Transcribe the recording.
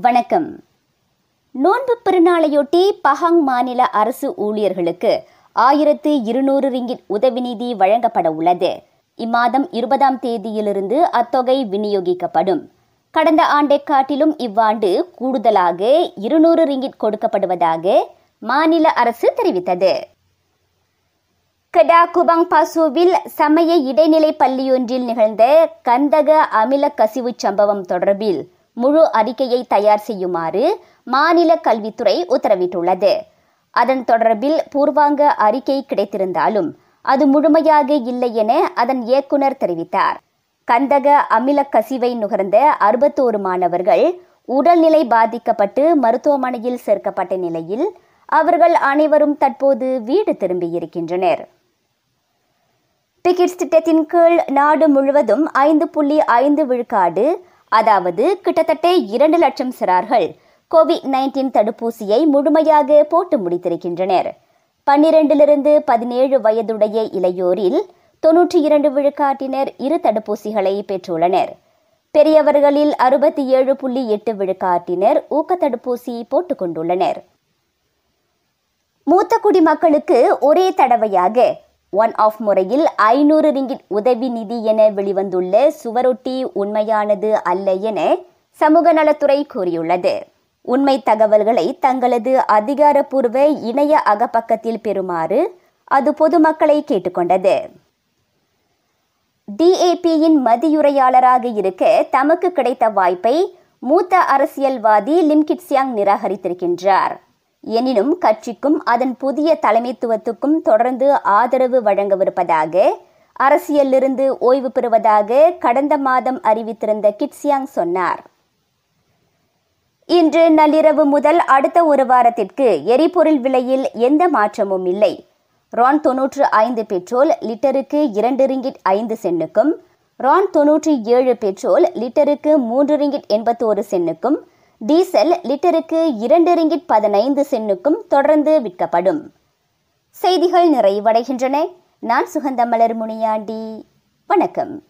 வணக்கம். நோன்பு பெருநாளையொட்டி பஹாங் மாநில அரசு ஊழியர்களுக்கு ஆயிரத்து இருநூறு ரிங்கிட் உதவி நிதி வழங்கப்பட உள்ளது. இம்மாதம் இருபதாம் தேதியிலிருந்து அத்தொகை விநியோகிக்கப்படும். கடந்த ஆண்டை காட்டிலும் இவ்வாண்டு கூடுதலாக இருநூறு ரிங்கிட் கொடுக்கப்படுவதாக மாநில அரசு தெரிவித்தது. கடா குபாங் பாசுவில் சமய இடைநிலை பள்ளியொன்றில் நிகழ்ந்த கந்தக அமில கசிவு சம்பவம் தொடர்பில் முழு அறிக்கையை தயார் செய்யுமாறு மாநில கல்வித்துறை உத்தரவிட்டுள்ளது. அதன் தொடர்பில் பூர்வாங்க அறிக்கை கிடைத்திருந்தாலும் அது முழுமையாக இல்லை என அதன் இயக்குனர் தெரிவித்தார். கந்தக அமில கசிவை நுகர்ந்த அறுபத்தோரு மாணவர்கள் உடல்நிலை பாதிக்கப்பட்டு மருத்துவமனையில் சேர்க்கப்பட்ட நிலையில் அவர்கள் அனைவரும் தற்போது வீடு திரும்பியிருக்கின்றனர். பிகிட்ஸ் திட்டத்தின் கீழ் நாடு முழுவதும் ஐந்து புள்ளி ஐந்து விழுக்காடு அதாவது கிட்டத்தட்ட இரண்டு லட்சம் சிறார்கள் கோவிட் நைன்டீன் தடுப்பூசியை முழுமையாக போட்டு முடித்திருக்கின்றனர். பன்னிரண்டிலிருந்து பதினேழு வயதுடைய இளையோரில் தொன்னூற்றி இரண்டு விழுக்காட்டினர் இரு தடுப்பூசிகளை பெற்றுள்ளனர். பெரியவர்களில் அறுபத்தி ஏழு புள்ளி எட்டு விழுக்காட்டினர் ஊக்க தடுப்பூசி போட்டுக் கொண்டுள்ளனர். மூத்த குடிமக்களுக்கு ஒரே தடவையாக ஒன் ஆஃப் முறையில் ஐநூறு ரிங்கிட் உதவி நிதி என வெளிவந்துள்ள சுவரொட்டி உண்மையானது அல்ல என சமூக நலத்துறை கூறியுள்ளது. உண்மை தகவல்களை தங்களது அதிகாரப்பூர்வ இணைய அகப்பக்கத்தில் பெறுமாறு அது பொதுமக்களை கேட்டுக்கொண்டது. டிஏபியின் மதியுரையாளராக இருக்க தமக்கு கிடைத்த வாய்ப்பை மூத்த அரசியல்வாதி லிம்கிட் சியாங் நிராகரித்திருக்கின்றார். எனினும் கட்சிக்கும் அதன் புதிய தலைமைத்துவத்துக்கும் தொடர்ந்து ஆதரவு வழங்கவிருப்பதாக அரசியலிருந்து ஓய்வு பெறுவதாக கடந்த மாதம் அறிவித்திருந்த கிட்சியாங் சொன்னார். இன்று நள்ளிரவு முதல் அடுத்த ஒரு வாரத்திற்கு எரிபொருள் விலையில் எந்த மாற்றமும் இல்லை. ரான் தொன்னூற்று ஐந்து பெட்ரோல் லிட்டருக்கு இரண்டு ரிங்கிட் ஐந்து சென்னுக்கும் ரான் தொன்னூற்றி ஏழு பெட்ரோல் லிட்டருக்கு மூன்று ரிங்கிட் எண்பத்தோரு சென்னுக்கும் டீசல் லிட்டருக்கு இரண்டு ரிங்கிட் பதினைந்து சென்னுக்கும் தொடர்ந்து விற்கப்படும். செய்திகள் நிறைவடைகின்றன. நான் சுகந்தமலர் முனியாண்டி. வணக்கம்.